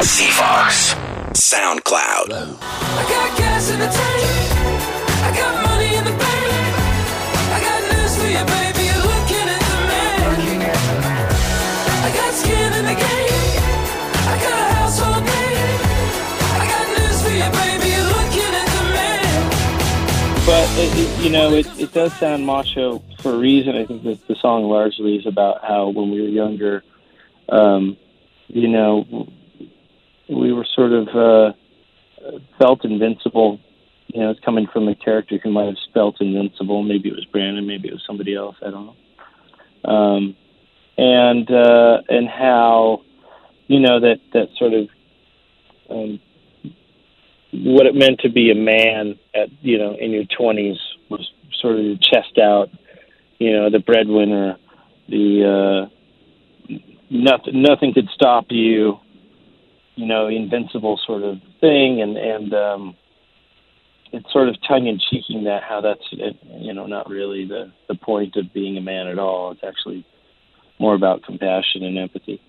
Fox. SoundCloud. I got gas in the tank. I got money in the bank. I got news for you, baby. You're looking at the man. I got skin in the game. I got a household name. I got news for you, baby. You're looking at the man. But it, it, you know, it, it does sound macho for a reason. I think that the song largely is about how when we were younger, um, you know, we were sort of uh, felt invincible. You know, it's coming from a character who might have felt invincible. Maybe it was Brandon, maybe it was somebody else. I don't know. Um, and uh, and how, you know, that that sort of um, what it meant to be a man at you know in your twenties was sort of your chest out, you know, the breadwinner, the uh, nothing nothing could stop you, you know, invincible sort of thing, and and um, it's sort of tongue in cheeking that how that's it, you know not really the the point of being a man at all. It's actually more about compassion and empathy.